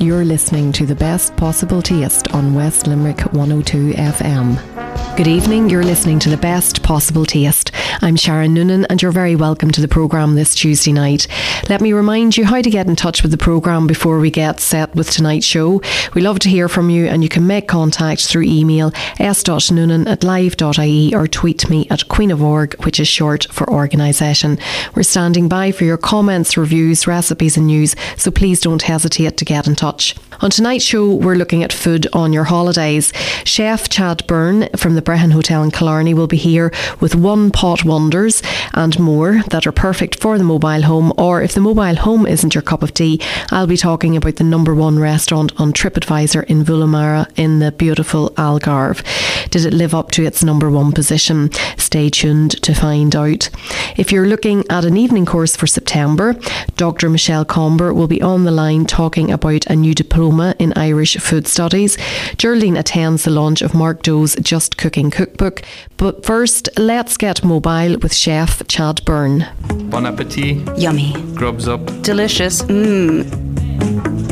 You're listening to the best possible taste on West Limerick 102 FM. Good evening, you're listening to the best possible taste. I'm Sharon Noonan, and you're very welcome to the programme this Tuesday night. Let me remind you how to get in touch with the programme before we get set with tonight's show. We love to hear from you, and you can make contact through email s.noonan at live.ie or tweet me at Queen of Org, which is short for organisation. We're standing by for your comments, reviews, recipes, and news, so please don't hesitate to get in touch. On tonight's show, we're looking at food on your holidays. Chef Chad Byrne from the Brehon Hotel in Killarney will be here with one pot wonders and more that are perfect for the mobile home. Or if the mobile home isn't your cup of tea, I'll be talking about the number one restaurant on TripAdvisor in Vilamoura in the beautiful Algarve. Did it live up to its number one position? Stay tuned to find out. If you're looking at an evening course for September, Dr. Michelle Comber will be on the line talking about a new diploma in Irish food studies. Geraldine attends the launch of Mark Doe's Just Cooking Cookbook. But first, let's get mobile with chef Chad Byrne. Bon appetit. Yummy. Grubs up. Delicious. Mmm.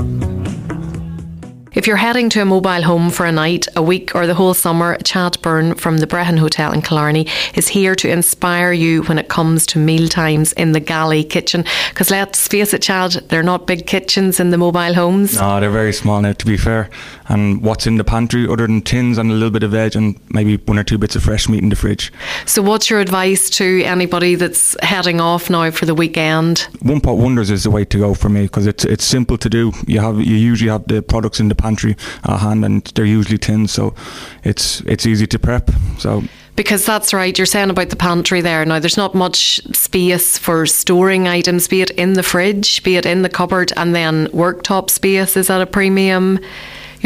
If you're heading to a mobile home for a night, a week, or the whole summer, Chad Byrne from the Brehon Hotel in Killarney is here to inspire you when it comes to meal times in the galley kitchen. Because let's face it, Chad, they're not big kitchens in the mobile homes. No, they're very small now, to be fair. And what's in the pantry, other than tins and a little bit of veg and maybe one or two bits of fresh meat in the fridge. So, what's your advice to anybody that's heading off now for the weekend? One pot wonders is the way to go for me because it's it's simple to do. You have you usually have the products in the pantry at uh, hand, and they're usually tins, so it's it's easy to prep. So because that's right, you're saying about the pantry there. Now, there's not much space for storing items, be it in the fridge, be it in the cupboard, and then worktop space is at a premium.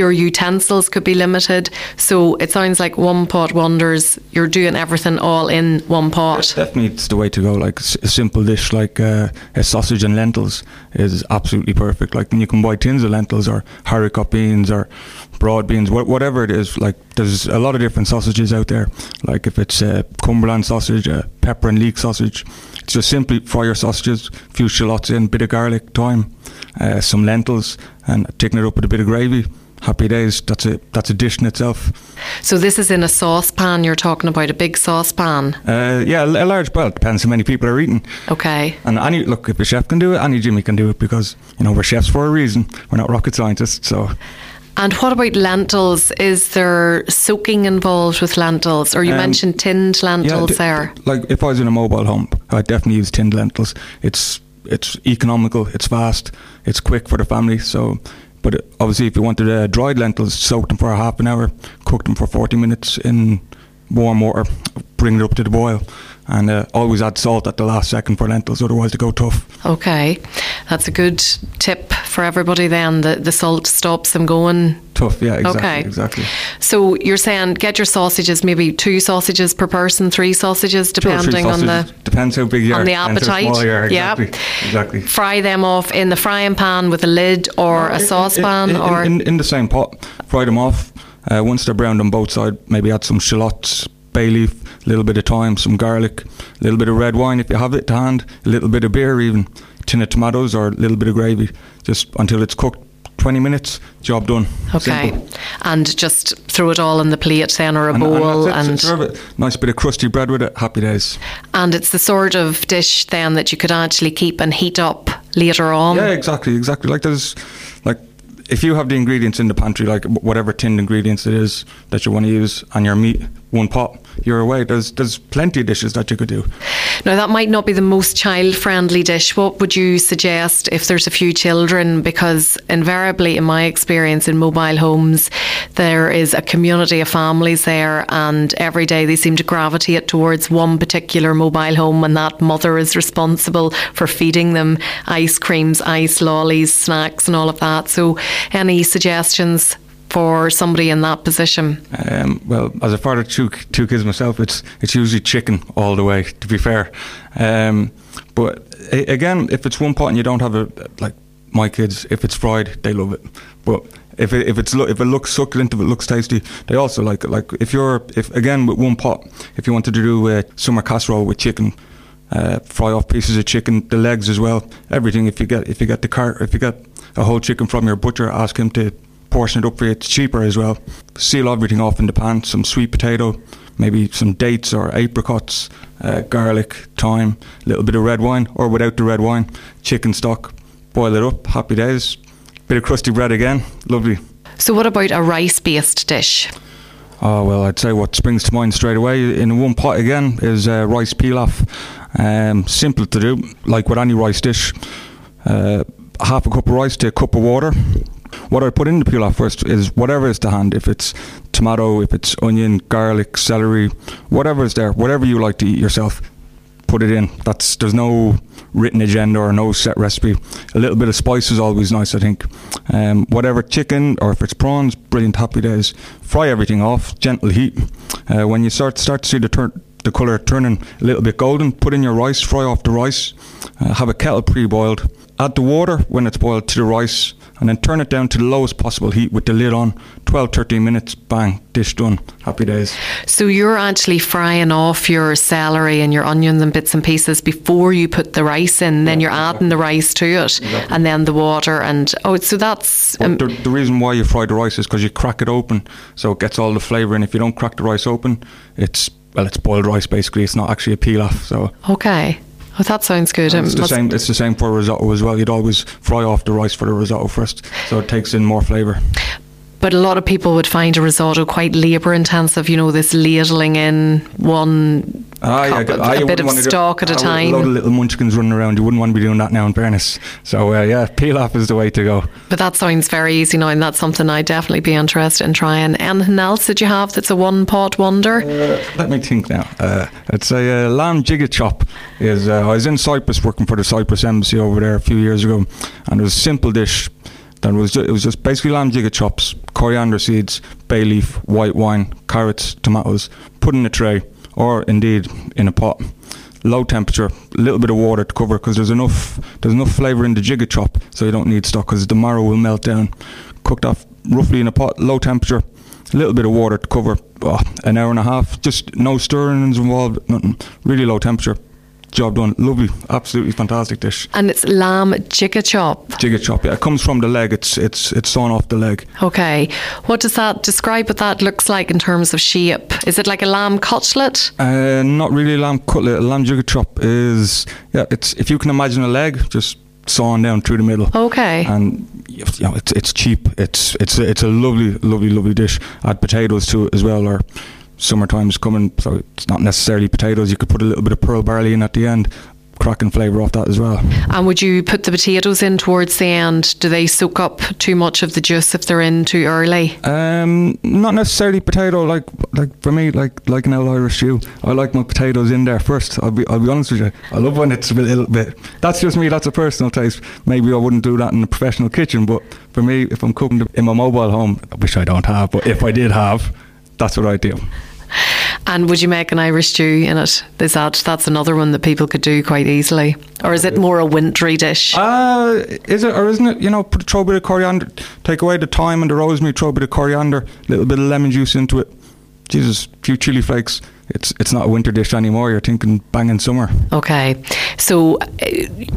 Your utensils could be limited. So it sounds like one pot wonders. You're doing everything all in one pot. Definitely, it's the way to go. Like a simple dish like uh, a sausage and lentils is absolutely perfect. Like you can buy tins of lentils or haricot beans or broad beans, whatever it is. Like there's a lot of different sausages out there. Like if it's a Cumberland sausage, a pepper and leek sausage, it's just simply fry your sausages, a few shallots in, bit of garlic, thyme, uh, some lentils, and taking it up with a bit of gravy happy days. That's a that's a dish in itself. So this is in a saucepan. You're talking about a big saucepan. Uh, yeah, a large. Well, it depends how many people are eating. Okay. And any look, if a chef can do it, any Jimmy can do it because you know we're chefs for a reason. We're not rocket scientists, so. And what about lentils? Is there soaking involved with lentils? Or you um, mentioned tinned lentils yeah, there? Like if I was in a mobile home, I'd definitely use tinned lentils. It's it's economical, it's fast, it's quick for the family. So but obviously, if you wanted uh, dried lentils, soak them for a half an hour, cook them for 40 minutes in warm water, bring it up to the boil, and uh, always add salt at the last second for lentils, otherwise they go tough. Okay, that's a good tip for everybody. Then the the salt stops them going tough. Yeah, exactly. Okay. exactly. So you're saying get your sausages, maybe two sausages per person, three sausages, depending sausages. on the depends how big you on are, the appetite. Exactly. Yeah, exactly. Fry them off in the frying pan with a lid or no, a saucepan, or in, in, the same pot. Fry them off. Uh, once they're browned on both sides, maybe add some shallots, bay leaf, a little bit of thyme, some garlic, a little bit of red wine if you have it to hand, a little bit of beer even, tin of tomatoes or a little bit of gravy, just until it's cooked 20 minutes, job done. Okay. Simple. And just throw it all in the plate then or a and, bowl and, and serve it. Nice bit of crusty bread with it. Happy days. And it's the sort of dish then that you could actually keep and heat up later on. Yeah, exactly, exactly. Like there's like if you have the ingredients in the pantry, like whatever tinned ingredients it is that you want to use, and your meat one pot, you're away. There's there's plenty of dishes that you could do. Now that might not be the most child friendly dish. What would you suggest if there's a few children? Because invariably, in my experience in mobile homes, there is a community of families there, and every day they seem to gravitate towards one particular mobile home, and that mother is responsible for feeding them ice creams, ice lollies, snacks, and all of that. So, any suggestions for somebody in that position? Um, well, as a father of two, two kids myself, it's it's usually chicken all the way. To be fair, um, but again, if it's one pot and you don't have a like my kids, if it's fried, they love it. But if it, if it's if it looks succulent, if it looks tasty, they also like it. Like if you're if again with one pot, if you wanted to do a summer casserole with chicken, Uh, fry off pieces of chicken, the legs as well, everything. If you get if you get the car, if you get a whole chicken from your butcher, ask him to portion it up for you. It's cheaper as well. Seal everything off in the pan. Some sweet potato, maybe some dates or apricots, uh, garlic, thyme, a little bit of red wine, or without the red wine, chicken stock. Boil it up. Happy days. Bit of crusty bread again. Lovely. So, what about a rice-based dish? Oh well, I'd say what springs to mind straight away in one pot again is uh, rice pilaf. Um, simple to do, like with any rice dish. Uh, half a cup of rice to a cup of water. What I put in the pilaf first is whatever is to hand. If it's tomato, if it's onion, garlic, celery, whatever is there, whatever you like to eat yourself, put it in. That's there's no written agenda or no set recipe. A little bit of spice is always nice, I think. Um, whatever chicken or if it's prawns, brilliant. Happy days. Fry everything off, gentle heat. Uh, when you start start to see the turn the colour turning a little bit golden, put in your rice, fry off the rice. Uh, have a kettle pre-boiled. Add the water when it's boiled to the rice and then turn it down to the lowest possible heat with the lid on. 12 13 minutes bang dish done. Happy days. So you're actually frying off your celery and your onions and bits and pieces before you put the rice in then yeah, you're adding the rice to it exactly. and then the water and oh so that's um, the, the, reason why you fry the rice is because you crack it open so it gets all the flavour in if you don't crack the rice open it's well it's boiled rice basically. It's not actually a pilaf so okay Oh, that sounds good. It's the same. It's the same for risotto as well. You'd always fry off the rice for the risotto first, so it takes in more flavour. But a lot of people would find a risotto quite labour intensive. You know, this ladling in one cup, a bit of stock at a time. A lot of little munchkins running around. You wouldn't want to be doing that now, in fairness. So uh, yeah, pilaf is the way to go. But that sounds very easy now, and that's something I'd definitely be interested in trying. Anything else that you have that's a one pot wonder? Uh, let me think now. Uh, it's a uh, lamb gigot chop. Is uh, I was in Cyprus working for the Cyprus embassy over there a few years ago, and it was a simple dish then it was just, it was just basically lamb gigot chops, coriander seeds, bay leaf, white wine, carrots, tomatoes, put in a tray or indeed in a pot. Low temperature, a little bit of water to cover because there's enough there's enough flavour in the gigot chop, so you don't need stock because the marrow will melt down. Cooked off roughly in a pot, low temperature, a little bit of water to cover oh, an hour and a half. Just no stirrings involved, nothing. Really low temperature job done. Lovely, absolutely fantastic dish. And it's lamb gigot chop. Gigot chop, yeah. It comes from the leg. It's it's it's sawn off the leg. Okay. What does that describe? What that looks like in terms of shape? Is it like a lamb cutlet? Uh, not really a lamb cutlet. A lamb gigot chop is yeah. It's if you can imagine a leg, just sawn down through the middle. Okay. And you know, it's it's cheap. It's it's it's a lovely, lovely, lovely dish. Add potatoes to it as well, or summertime's coming, so it's not necessarily potatoes. You could put a little bit of pearl barley in at the end, cracking flavour off that as well. And would you put the potatoes in towards the end? Do they soak up too much of the juice if they're in too early? Um, not necessarily potato. Like like for me, like like an old Irish stew, I like my potatoes in there first. I'll be I'll be honest with you. I love when it's a little bit. That's just me. That's a personal taste. Maybe I wouldn't do that in a professional kitchen, but for me, if I'm cooking in my mobile home, which I don't have, but if I did have, that's what I do. And would you make an Irish stew in it? Is that that's another one that people could do quite easily, or is it more a wintry dish? Uh, is it or isn't it? You know, put, throw a bit of coriander, take away the thyme and the rosemary, throw a bit of coriander, a little bit of lemon juice into it. Jesus, a few chili flakes. It's it's not a winter dish anymore. You're thinking banging summer. Okay, so uh,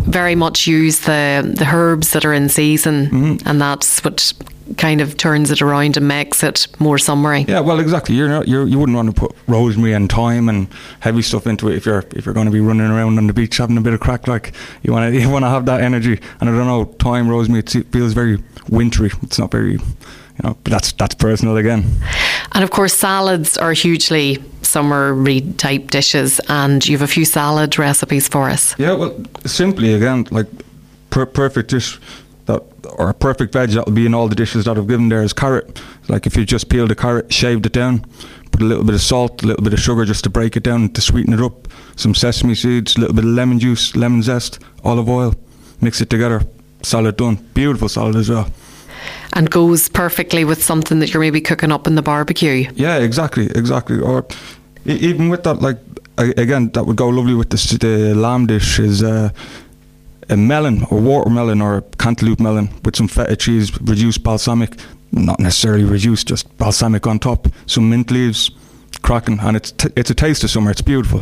very much use the the herbs that are in season, mm-hmm. and that's what kind of turns it around and makes it more summery. Yeah, well, exactly. You're not you're, you wouldn't want to put rosemary and thyme and heavy stuff into it if you're if you're going to be running around on the beach having a bit of crack. Like you want to you want to have that energy. And I don't know, thyme, rosemary, it feels very wintry. It's not very you know, that's that's personal again. And of course, salads are hugely summery type dishes, and you have a few salad recipes for us. Yeah, well, simply again, like per- perfect dish that or a perfect veg that will be in all the dishes that I've given there is carrot. Like if you just peeled a carrot, shaved it down, put a little bit of salt, a little bit of sugar just to break it down to sweeten it up, some sesame seeds, a little bit of lemon juice, lemon zest, olive oil, mix it together, salad done. Beautiful salad as well and goes perfectly with something that you're maybe cooking up in the barbecue. Yeah, exactly, exactly. Or even with that, like again, that would go lovely with the, the lamb dish is uh, a melon or watermelon or cantaloupe melon with some feta cheese, reduced balsamic, not necessarily reduced, just balsamic on top, some mint leaves, cracking, and it's t- it's a taste of summer. It's beautiful.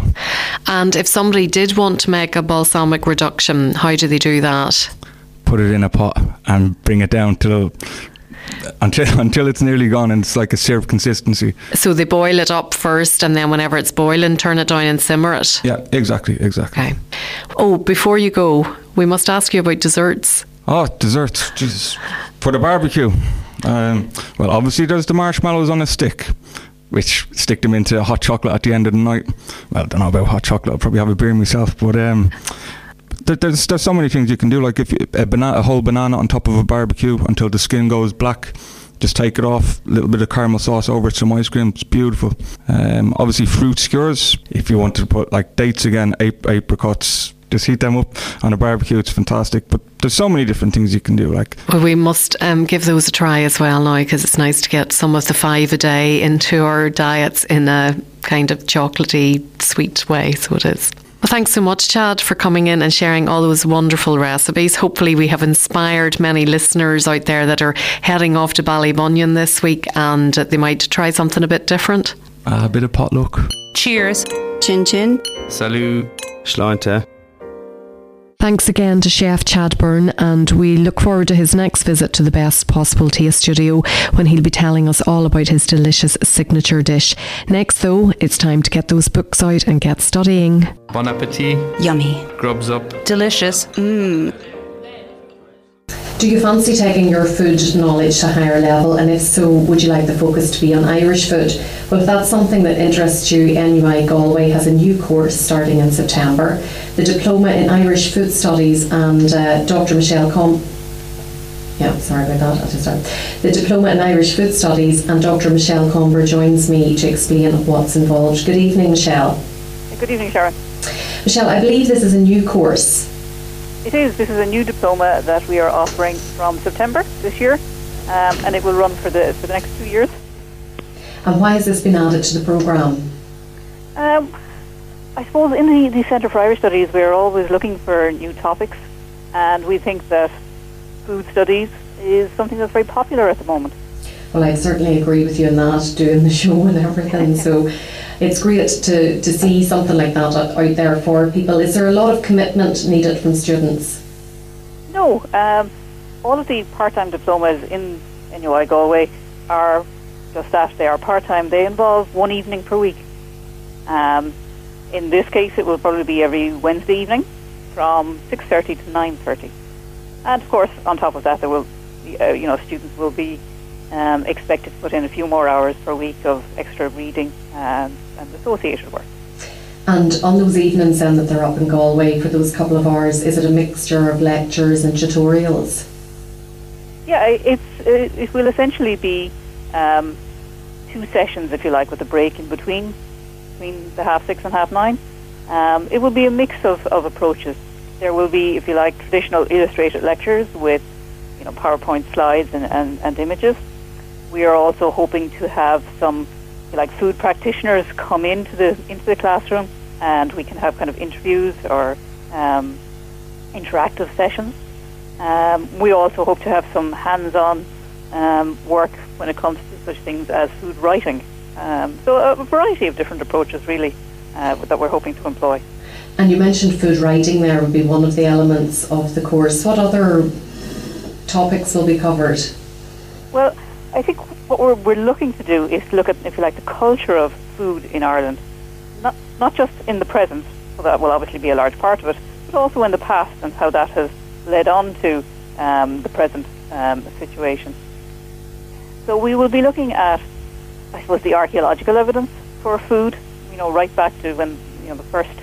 And if somebody did want to make a balsamic reduction, how do they do that? Put it in a pot and bring it down till until until it's nearly gone and it's like a syrup consistency. So they boil it up first, and then whenever it's boiling, turn it down and simmer it. Yeah, exactly, exactly. Okay. Oh, before you go, we must ask you about desserts. Oh, desserts, Jesus, for the barbecue. Um, well, obviously there's the marshmallows on a stick, which stick them into hot chocolate at the end of the night. Well, I don't know about hot chocolate. I'll probably have a beer myself, but um, there's there's so many things you can do. Like if you, a banana, a whole banana on top of a barbecue until the skin goes black. Just take it off, a little bit of caramel sauce over it, some ice cream. It's beautiful. Um, obviously, fruit skewers. If you wanted to put like dates again, ap- apricots, just heat them up on a barbecue. It's fantastic. But there's so many different things you can do. Like well, we must um, give those a try as well now because it's nice to get some of the five a day into our diets in a kind of chocolatey, sweet way. So it is. Well, thanks so much, Chad, for coming in and sharing all those wonderful recipes. Hopefully, we have inspired many listeners out there that are heading off to Ballybunion this week and they might try something a bit different. a bit of potluck. Cheers. Chin chin. Salut. Sláinte. Thanks again to Chef Chad Byrne, and we look forward to his next visit to the Best Possible Taste Studio when he'll be telling us all about his delicious signature dish. Next, though, it's time to get those books out and get studying. Bon appetit. Yummy. Grubs up. Delicious. Mmm. Do you fancy taking your food knowledge to a higher level? And if so, would you like the focus to be on Irish food? Well, if that's something that interests you, NUI Galway has a new course starting in September. The Diploma in Irish Food Studies and uh, Dr. Michelle Com. Yeah, sorry about that. I'll just start. The Diploma in Irish Food Studies and Dr. Michelle Comber joins me to explain what's involved. Good evening, Michelle. Good evening, Sharon. Michelle, I believe this is a new course. It is. This is a new diploma that we are offering from September this year, um, and it will run for the for the next two years. And why has this been added to the programme? Um, I suppose in the, the Centre for Irish Studies, we're always looking for new topics, and we think that food studies is something that's very popular at the moment. Well, I certainly agree with you on that, doing the show and everything. so it's great to, to see something like that out there for people. Is there a lot of commitment needed from students? No. Um, all of the part-time diplomas in NUI Galway are just that. They are part-time. They involve one evening per week. Um, in this case, it will probably be every Wednesday evening from 6.30 to 9.30. And of course, on top of that, there will, uh, you know, students will be um, expected to put in a few more hours per week of extra reading and, and associated work. And on those evenings then that they're up in Galway for those couple of hours, is it a mixture of lectures and tutorials? Yeah, it's it, it will essentially be um, two sessions, if you like, with a break in between, between the half six and half nine. Um, it will be a mix of, of approaches. There will be, if you like, traditional illustrated lectures with, you know, PowerPoint slides and, and, and images. We are also hoping to have some, like, food practitioners come into the into the classroom, and we can have kind of interviews or um, interactive sessions. Um, we also hope to have some hands-on um, work when it comes to such things as food writing. Um, so a variety of different approaches, really, uh, that we're hoping to employ. And you mentioned food writing there would be one of the elements of the course. What other topics will be covered? Well, I think what we're, we're looking to do is to look at, if you like, the culture of food in Ireland, not not just in the present, well, that will obviously be a large part of it, but also in the past and how that has led on to um, the present um, situation. So we will be looking at, I suppose, the archaeological evidence for food. You know, right back to when you know the first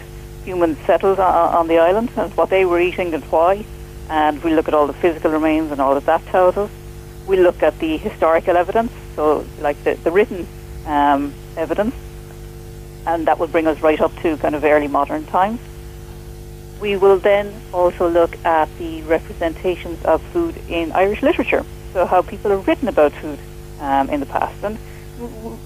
humans settled on, on the island and what they were eating and why. And we look at all the physical remains and all that that tells us. We look at the historical evidence, so like the, the written um, evidence, and that will bring us right up to kind of early modern times. We will then also look at the representations of food in Irish literature, so how people have written about food um, in the past. And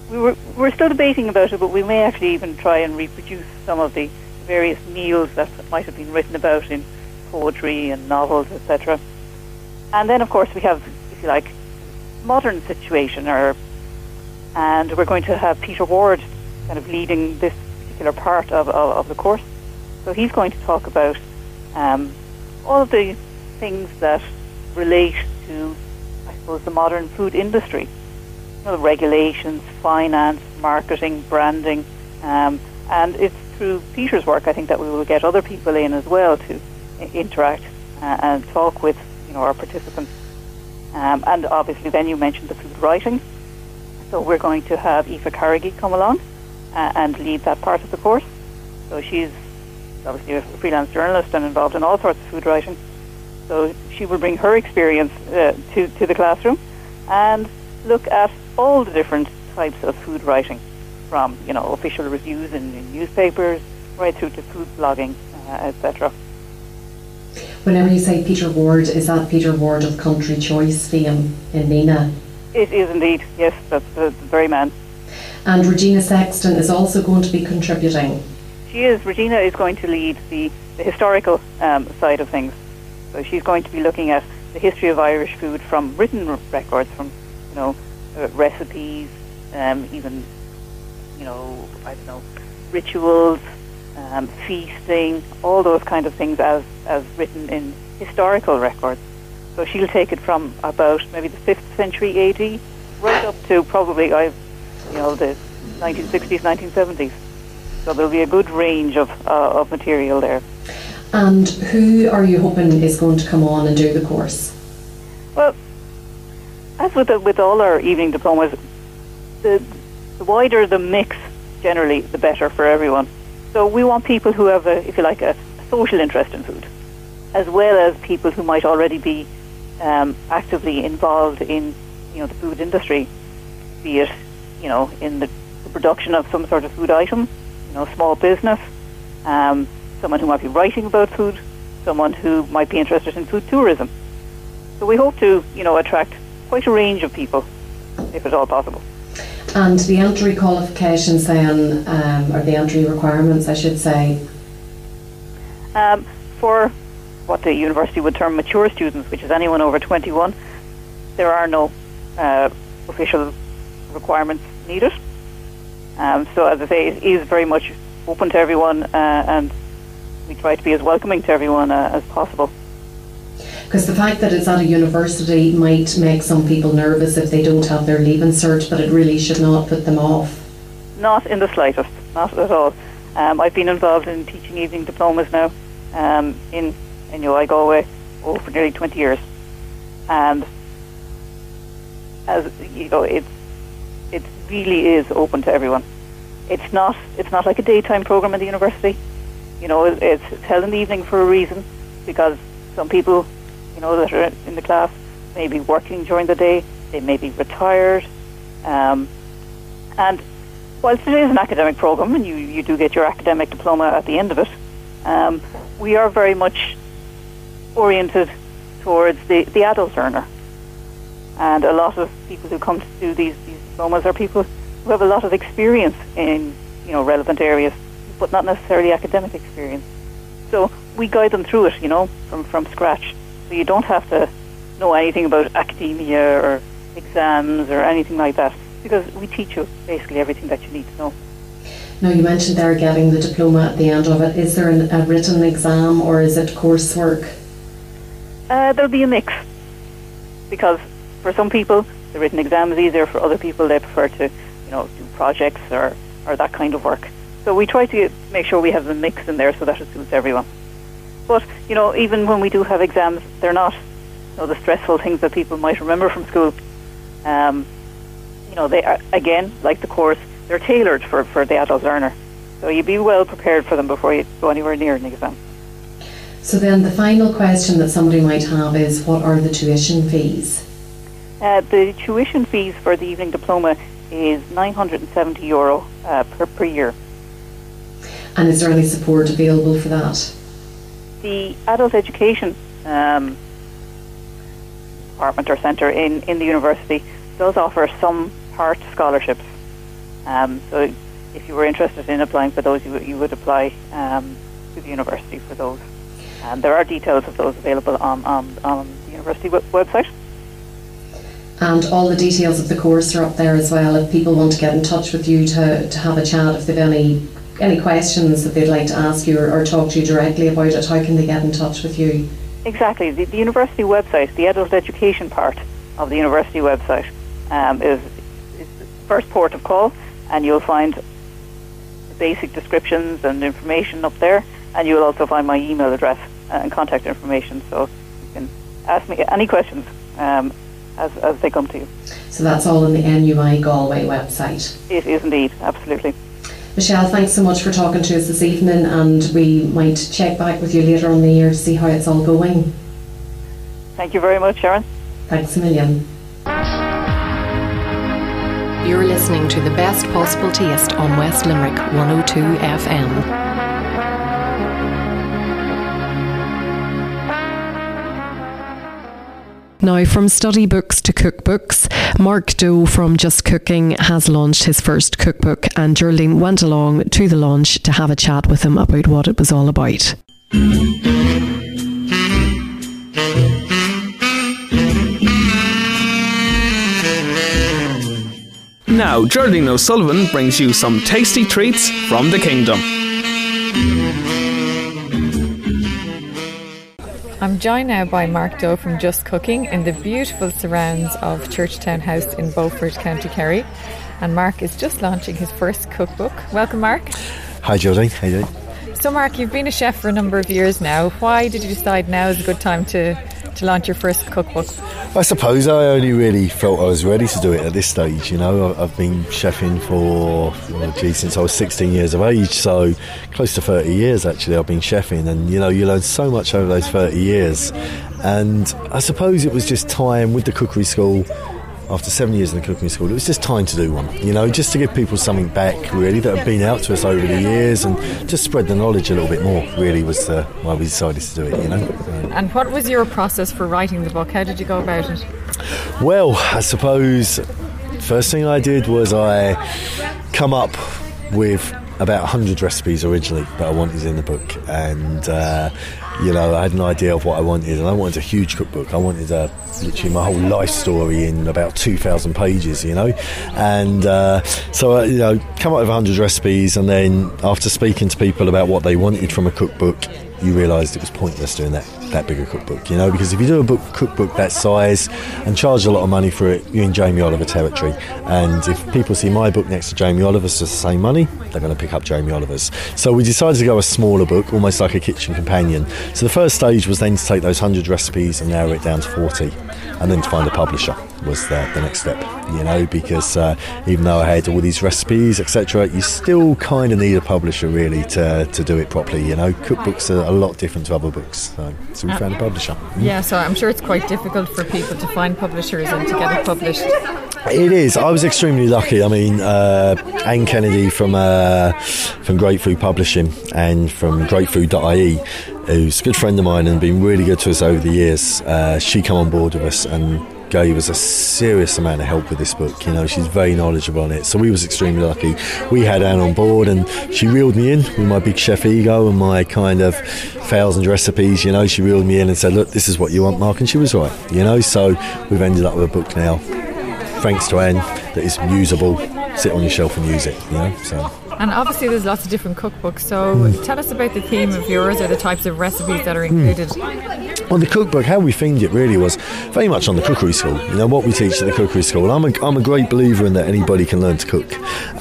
we were, we're still debating about it, but we may actually even try and reproduce some of the various meals that might have been written about in poetry and novels, etc. And then, of course, we have, you like, modern situation, or and we're going to have Peter Ward kind of leading this particular part of, of, of the course. So he's going to talk about um, all the things that relate to, I suppose, the modern food industry. You know, regulations, finance, marketing, branding, um, and it's through Peter's work, I think, that we will get other people in as well to interact uh, and talk with, you know, our participants. Um, and obviously, then you mentioned the food writing. So we're going to have Aoife Carrigy come along uh, and lead that part of the course. So she's obviously a freelance journalist and involved in all sorts of food writing. So she will bring her experience uh, to, to the classroom and look at all the different types of food writing, from you know official reviews in, in newspapers right through to food blogging, uh, etc. Whenever you say Peter Ward, is that Peter Ward of Country Choice fame in Nenagh? It is indeed, yes, that's the, the very man. And Regina Sexton is also going to be contributing. She is. Regina is going to lead the, the historical um, side of things. So she's going to be looking at the history of Irish food from written records, from you know uh, recipes, um, even you know I don't know rituals, um, feasting, all those kind of things as as written in historical records. So she'll take it from about maybe the fifth century AD right up to probably I, you know the 1960s, 1970s. So there'll be a good range of uh, of material there. And who are you hoping is going to come on and do the course? Well, as with the, with all our evening diplomas, the, the wider the mix, generally, the better for everyone. So we want people who have, a, if you like, a, social interest in food, as well as people who might already be um, actively involved in, you know, the food industry, be it, you know, in the, the production of some sort of food item, you know, small business, um, someone who might be writing about food, someone who might be interested in food tourism. So we hope to, you know, attract quite a range of people, if at all possible. And the entry qualifications then, um, or the entry requirements, I should say. Um, for what the university would term mature students, which is anyone over 21, there are no uh, official requirements needed. Um, so, as I say, it is very much open to everyone, uh, and we try to be as welcoming to everyone uh, as possible. Because the fact that it's at a university might make some people nervous if they don't have their leaving cert, but it really should not put them off. Not in the slightest, not at all. Um, I've been involved in teaching evening diplomas now um, in in UI Galway oh, for nearly 20 years, and as you know, it's it really is open to everyone. It's not it's not like a daytime program at the university. You know, it's, held in the evening for a reason because some people, know, that are in the class may be working during the day. They may be retired, um, and whilst it is an academic program and you, you do get your academic diploma at the end of it, um, we are very much oriented towards the, the adult learner. And a lot of people who come to do these, these diplomas are people who have a lot of experience in you know relevant areas, but not necessarily academic experience. So we guide them through it, you know, from, from scratch. So you don't have to know anything about academia or exams or anything like that, because we teach you basically everything that you need to know. Now, you mentioned there getting the diploma at the end of it. Is there an, a written exam or is it coursework? Uh, there'll be a mix because for some people the written exam is easier. For other people, they prefer to, you know, do projects or, or that kind of work. So we try to make sure we have the mix in there so that it suits everyone. But you know, even when we do have exams, they're not, you know, the stressful things that people might remember from school. Um, you know, they are again like the course, they're tailored for, for the adult learner. So you be well prepared for them before you go anywhere near an exam. So then the final question that somebody might have is what are the tuition fees? Uh, the tuition fees for the evening diploma is 970 euro uh, per, per year. And is there any support available for that? The adult education um, department or centre in, in the university does offer some part scholarships. Um, so if you were interested in applying for those, you, would- you would apply um, to the university for those. And there are details of those available on, on, on the university web- website. And all the details of the course are up there as well. If people want to get in touch with you to, to have a chat, if they've any any questions that they'd like to ask you or, or talk to you directly about it, how can they get in touch with you? Exactly. The, the university website, the adult education part of the university website, um, is, is the first port of call, and you'll find basic descriptions and information up there, and you'll also find my email address and contact information. So you can ask me any questions um, as, as they come to you. So that's all on the NUI Galway website. It is indeed, absolutely. Michelle, thanks so much for talking to us this evening, and we might check back with you later on the year to see how it's all going. Thank you very much, Sharon. Thanks a million. You're listening to the best possible taste on West Limerick 102 FM. Now, from study books to cookbooks, Mark Doe from Just Cooking has launched his first cookbook, and Geraldine went along to the launch to have a chat with him about what it was all about. Now, Geraldine O'Sullivan brings you some tasty treats from the kingdom. I'm joined now by Mark Doe from Just Cooking in the beautiful surrounds of Churchtown House in Beaufort, County Kerry. And Mark is just launching his first cookbook. Welcome, Mark. Hi, Geraldine. How you doing? So, Mark, you've been a chef for a number of years now. Why did you decide now is a good time to, to launch your first cookbook? I suppose I only really felt I was ready to do it at this stage. You know, I've been chefing for, oh, gee, since I was 16 years of age, so close to 30 years actually I've been chefing. And, you know, you learn so much over those 30 years. And I suppose it was just time with the cookery school after seven years in the cooking school, it was just time to do one. You know, just to give people something back, really, that have been out to us over the years, and just spread the knowledge a little bit more. Really, was uh, why we decided to do it. You know. And what was your process for writing the book? How did you go about it? Well, I suppose first thing I did was I come up with about 100 recipes originally that I wanted in the book and uh, you know I had an idea of what I wanted and I wanted a huge cookbook. I wanted a, literally my whole life story in about 2,000 pages you know? And uh, so uh, you know come up with 100 recipes and then after speaking to people about what they wanted from a cookbook you realised it was pointless doing that that big a cookbook, you know, because if you do a book cookbook that size and charge a lot of money for it, you're in Jamie Oliver territory. And if people see my book next to Jamie Oliver's for the same money, they're going to pick up Jamie Oliver's. So we decided to go a smaller book, almost like a kitchen companion. So the first stage was then to take those 100 recipes and narrow it down to 40, and then to find a publisher was the, the next step, you know, because uh, even though I had all these recipes, etc., you still kind of need a publisher really to, to do it properly, you know. Cookbooks are a lot different to other books, so, so we uh, found a publisher. Yeah, so I'm sure it's quite difficult for people to find publishers and to get it published. It is. I was extremely lucky. I mean, uh, Anne Kennedy from uh, from Great Food Publishing and from GreatFood.ie, who's a good friend of mine and been really good to us over the years. Uh, she come on board with us and gave us a serious amount of help with this book. You know, she's very knowledgeable on it. So we was extremely lucky. We had Anne on board and she reeled me in with my big chef ego and my kind of thousand recipes. You know, she reeled me in and said, look, this is what you want, Mark. And she was right, you know. So we've ended up with a book now, thanks to Anne, that is usable. Sit on your shelf and use it, you know. So. And obviously, there's lots of different cookbooks. So, mm. tell us about the theme of yours or the types of recipes that are included. Mm. Well, the cookbook, how we themed it really was very much on the cookery school. You know, what we teach at the cookery school. I'm a, I'm a great believer in that anybody can learn to cook.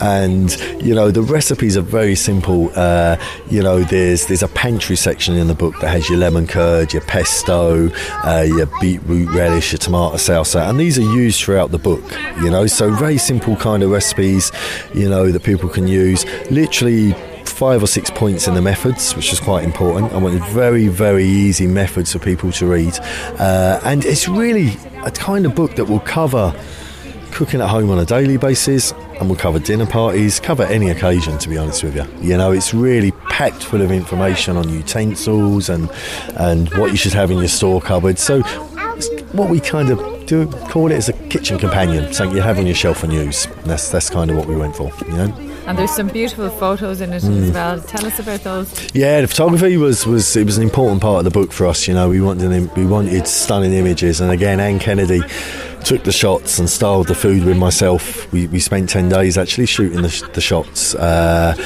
And, you know, the recipes are very simple. Uh, you know, there's there's a pantry section in the book that has your lemon curd, your pesto, uh, your beetroot relish, your tomato salsa. And these are used throughout the book, you know. So, very simple kind of recipes, you know, that people can use literally five or six points in the methods, which is quite important. I wanted very, very easy methods for people to read. Uh, and it's really a kind of book that will cover cooking at home on a daily basis and will cover dinner parties, cover any occasion, to be honest with you. You know, it's really packed full of information on utensils and, and what you should have in your store cupboard. So, what we kind of do call it as a kitchen companion, something you have on your shelf and use. That's, that's kind of what we went for, you know. And there's some beautiful photos in it mm. as well. Tell us about those. Yeah, the photography was, was it was an important part of the book for us. You know, we wanted we wanted stunning images, and again, Anne Kennedy took the shots and styled the food with myself. We, we spent 10 days actually shooting the, the shots. Uh,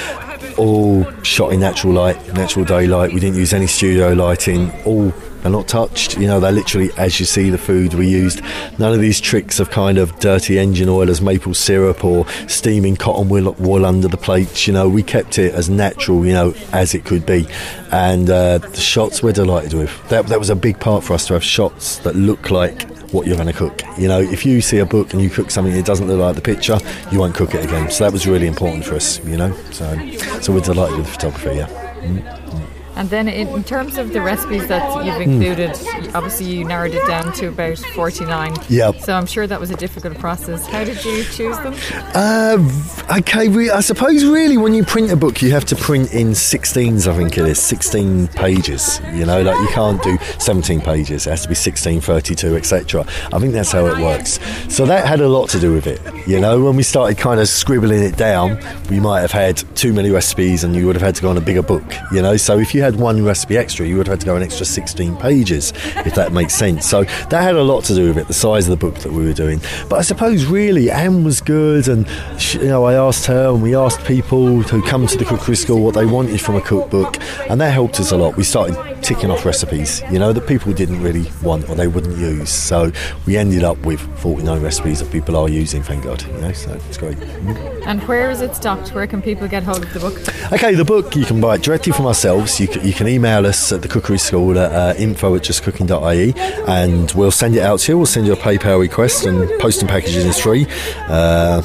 all shot in natural light, natural daylight. We didn't use any studio lighting. All they're not touched. You know, they're literally as you see the food we used. None of these tricks of kind of dirty engine oil as maple syrup or steaming cotton wool, wool under the plates. You know, we kept it as natural, you know, as it could be. And uh, the shots we're delighted with. That, that was a big part for us to have shots that look like what you're going to cook. You know, if you see a book and you cook something that doesn't look like the picture, you won't cook it again. So that was really important for us. You know, so so we're delighted with the photography. Yeah. Mm. And then, in, terms of the recipes that you've included, obviously you narrowed it down to about 49. Yep. So I'm sure that was a difficult process. How did you choose them? Uh, okay, we, I suppose really when you print a book, you have to print in 16s, I think it is, 16 pages. You know, like you can't do 17 pages, it has to be 16, 32, etc. I think that's how it works. So that had a lot to do with it. You know, when we started kind of scribbling it down, we might have had too many recipes and you would have had to go on a bigger book. You know, so if you had one recipe extra, you would have had to go an extra 16 pages, if that makes sense. So that had a lot to do with it, the size of the book that we were doing. But I suppose really Anne was good, and she, you know I asked her, and we asked people who come to the cookery school what they wanted from a cookbook, and that helped us a lot. We started ticking off recipes, you know, that people didn't really want or they wouldn't use. So we ended up with 49 recipes that people are using, thank God. You know, so it's great. And where is it stocked? Where can people get hold of the book? Okay, the book you can buy it directly from ourselves. You you can email us at the cookery school at uh, info at justcooking.ie and we'll send it out to you. We'll send you a PayPal request and post and packaging is free. Uh,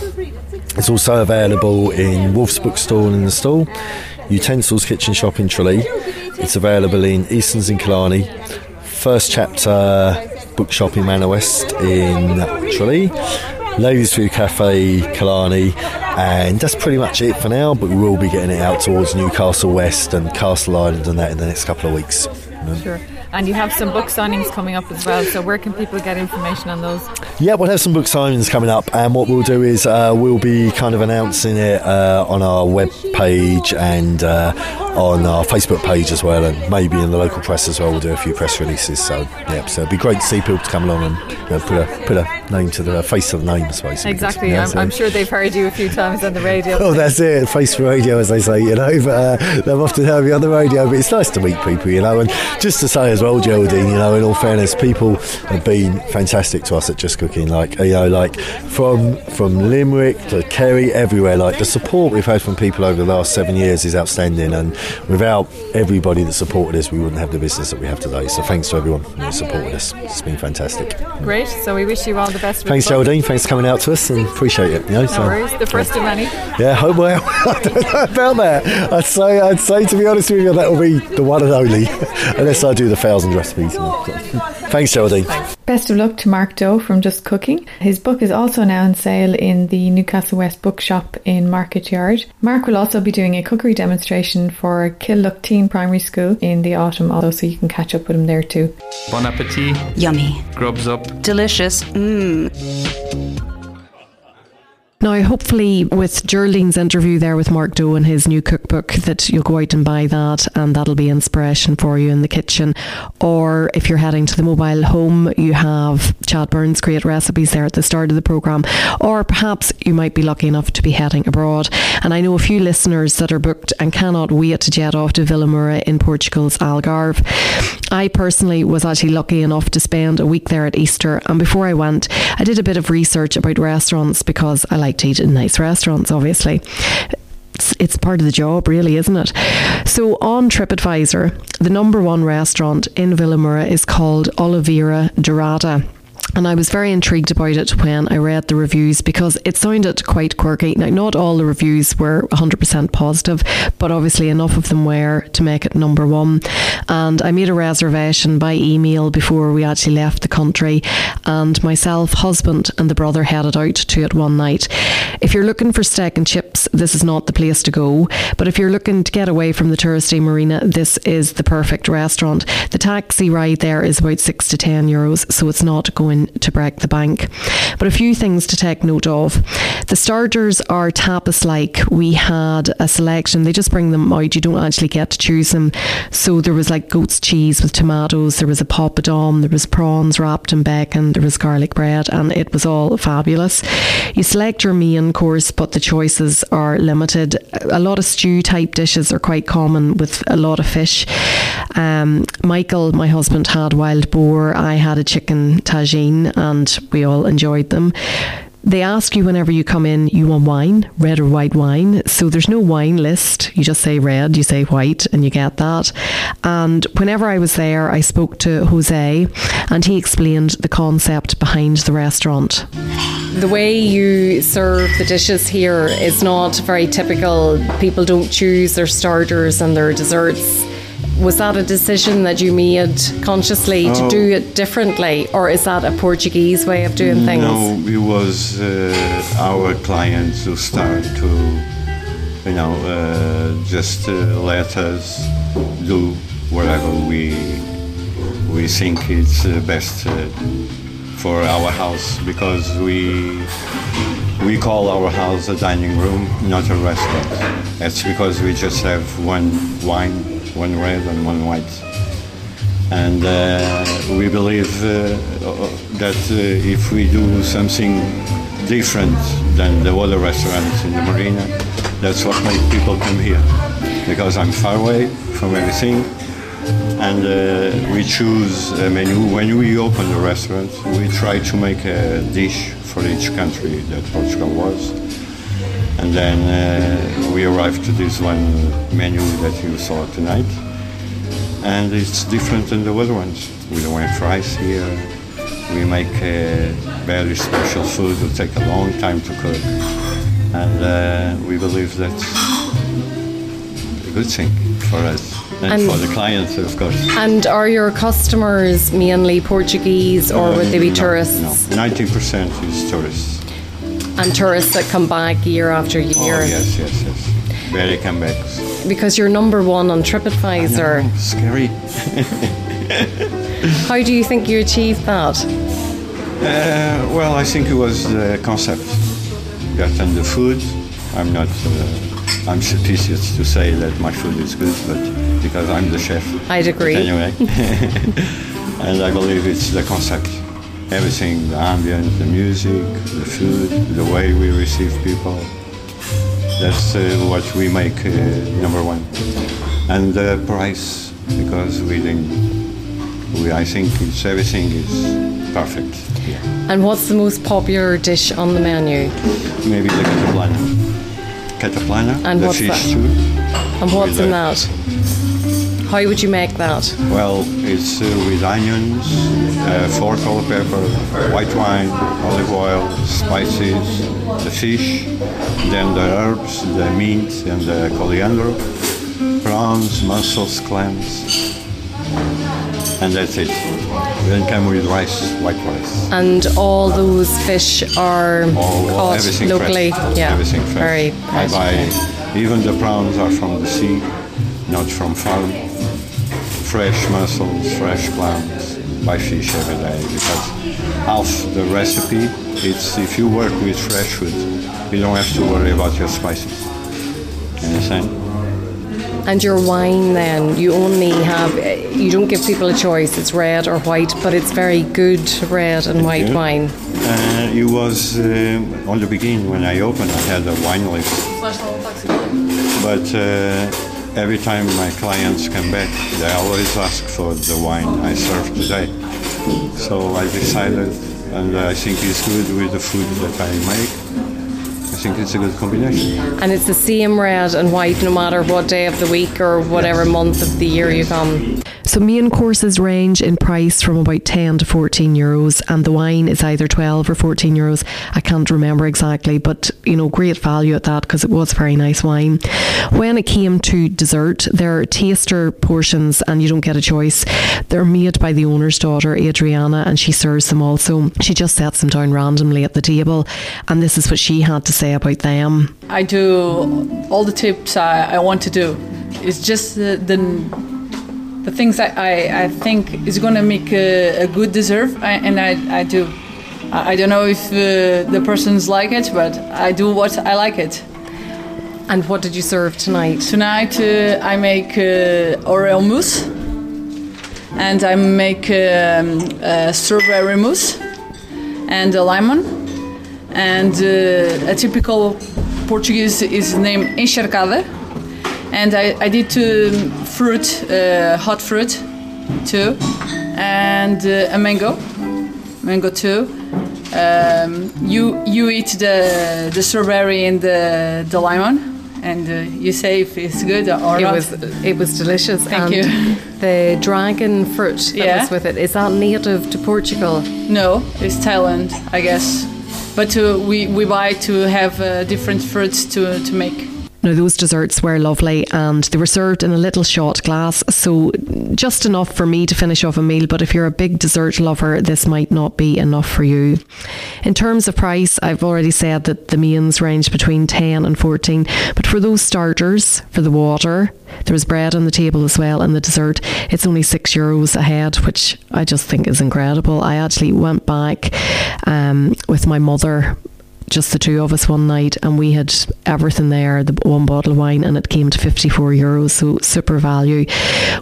it's also available in Wolf's Bookstall in the stall, Utensils Kitchen Shop in Tralee. It's available in Eason's in Killarney, First Chapter Bookshop in Manor West in Tralee, Ladies View Cafe Killarney, and that's pretty much it for now. But we will be getting it out towards Newcastle West and Castleisland and that in the next couple of weeks. Sure. And you have some book signings coming up as well. So where can people get information on those? Yeah, we'll have some book signings coming up, and what we'll do is uh, we'll be kind of announcing it uh, on our web page and uh, on our Facebook page as well, and maybe in the local press as well. We'll do a few press releases. So yeah, so it'd be great to see people to come along and you know, put a put a name to the face of the name, I suppose. Exactly. Yeah, I'm, so- I'm sure they've heard you a few times on the radio. Oh, that's it. Face for radio, as they say, you know. But uh, they've often heard me on the radio. But it's nice to meet people, you know. And just to say as well, Geraldine, you know, in all fairness, people have been fantastic to us at Just Cooking. Like, you know, like from from Limerick to Kerry, everywhere. Like the support we've had from people over the last seven years is outstanding. And without everybody that supported us, we wouldn't have the business that we have today. So thanks to everyone who supported us. It's been fantastic. Great. So we wish you all the best. with Thanks, the book. Geraldine. Thanks for coming out to us and appreciate it. You know, No so- worries. The first of many. yeah, hope well. I don't know about that. I'd say, I'd say, to be honest with you, that will be the one and only, unless I do the thousand recipes. Thanks, Geraldine. Best of luck to Mark Doe from Just Cooking. His book is also now on sale in the Newcastle West bookshop in Market Yard. Mark will also be doing a cookery demonstration for Killoughteen Primary School in the autumn, also, so you can catch up with him there too. Bon appetit. Yummy. Grubs up. Delicious. Mmm. Now, hopefully, with Geraldine's interview there with Mark Doe and his new cookbook, that you'll go out and buy that, and that'll be inspiration for you in the kitchen. Or if you're heading to the mobile home, you have Chad Byrne's great recipes there at the start of the programme. Or perhaps you might be lucky enough to be heading abroad. And I know a few listeners that are booked and cannot wait to jet off to Vilamoura in Portugal's Algarve. I personally was actually lucky enough to spend a week there at Easter, and before I went, I did a bit of research about restaurants because I like to eat in nice restaurants, obviously. It's, part of the job, really, isn't it? So, on TripAdvisor, the number one restaurant in Vilamoura is called Oliveira Dorada. And I was very intrigued about it when I read the reviews because it sounded quite quirky. Now, not all the reviews were 100% positive, but obviously enough of them were to make it number one. And I made a reservation by email before we actually left the country. And myself, husband, and the brother headed out to it one night. If you're looking for steak and chips, this is not the place to go. But if you're looking to get away from the touristy marina, this is the perfect restaurant. The taxi ride there is about six to ten euros, so it's not going to break the bank. But a few things to take note of. The starters are tapas like. We had a selection, they just bring them out, you don't actually get to choose them. So there was like goat's cheese with tomatoes, there was a poppadom, there was prawns wrapped in bacon, there was garlic bread, and it was all fabulous. You select your main course, but the choices are limited. A lot of stew type dishes are quite common with a lot of fish. Um, Michael, my husband, had wild boar. I had a chicken tagine, and we all enjoyed them. They ask you whenever you come in, you want wine, red or white wine. So there's no wine list. You just say red, you say white, and you get that. And whenever I was there, I spoke to Jose, and he explained the concept behind the restaurant. The way you serve the dishes here is not very typical. People don't choose their starters and their desserts. Was that a decision that you made consciously to Oh. do it differently, or is that a Portuguese way of doing things? No, it was uh, our clients who start to, you know, uh, just uh, let us do whatever we we think it's uh, best uh, for our house because we we call our house a dining room, not a restaurant. That's because we just have one wine, one red, and one white and uh, we believe uh, that uh, if we do something different than the other restaurants in the marina, that's what makes people come here. Because I'm far away from everything, and uh, we choose a menu. When we open the restaurant, we try to make a dish for each country that Portugal was. And then uh, we arrived to this one menu that you saw tonight and it's different than the other ones. We don't have fries here. We make uh, very special food. It take a long time to cook, and uh, we believe that's a good thing for us and, And- for the clients, of course. And are your customers mainly Portuguese, or would they be No, tourists? No, ninety percent is tourists. And tourists that come back year after year? Oh yes, yes, yes. Very comebacks. Because you're number one on TripAdvisor. No, scary. How do you think you achieved that? Uh, well, I think it was the concept. That and the food. I'm not. Uh, I'm suspicious to say that my food is good, but because I'm the chef. I'd agree. But anyway, and I believe it's the concept. Everything, the ambient, the music, the food, the way we receive people. That's uh, what we make uh, number one. And the price, because we didn't. We, I think it's everything is perfect. here. And what's the most popular dish on the menu? Maybe the cataplana. Cataplana, And the what's fish that? stew. And what's in that? How would you make that? Well, it's uh, with onions, uh, four color pepper, white wine, olive oil, spices, the fish, then the herbs, the meat, and the coriander, prawns, mussels, clams, and that's it. Then come with rice, white rice. And all those fish are All, caught locally. fresh. Yeah, everything fresh. very I buy even the prawns are from the sea, not from farm. Fresh mussels, fresh clams. Buy fish every day because half the recipe it's if you work with fresh food, you don't have to worry about your spices. Understand? And your wine, then you only have you don't give people a choice. It's red or white, but it's very good red and white you. wine. Uh, it was uh, on the beginning when I opened. I had a wine list, but uh, every time my clients come back, they always ask for the wine I serve today. So I decided, and I think it's good with the food that I make. I think it's a good combination. And it's the same red and white no matter what day of the week or whatever month of the year you come. So main courses range in price from about 10 to 14 euros and the wine is either 12 or 14 euros. I can't remember exactly, but you know, great value at that because it was very nice wine. When it came to dessert, there are taster portions and you don't get a choice. They're made by the owner's daughter, Adriana, and she serves them also. She just sets them down randomly at the table and this is what she had to say about them. I do all the tips I, I want to do. It's just the, the the things I, I, I think is going to make a, a good dessert, I, and I, I do. I I don't know if uh, the persons like it, but I do what I like it. And what did you serve tonight? Tonight uh, I make uh, Oreo mousse, and I make um, uh, strawberry mousse, and a lemon, and uh, a typical Portuguese is named encharcada, and I, I did um, fruit, uh, hot fruit, too, and uh, a mango, mango too. Um, you you eat the the strawberry and the the lemon, and uh, you say if it's good or It not. was it was delicious. Thank and you. The dragon fruit that Yeah. was with it is that native to Portugal? No, it's Thailand, I guess. But uh, we we buy to have uh, different fruits to to make. Now, those desserts were lovely and they were served in a little shot glass, so just enough for me to finish off a meal. But if you're a big dessert lover, this might not be enough for you. In terms of price, I've already said that the mains range between 10 and 14, but for those starters, for the water, there was bread on the table as well, and the dessert, it's only six euros a head, which I just think is incredible. I actually went back um, with my mother just the two of us one night and we had everything there the one bottle of wine and it came to 54 euros so super value.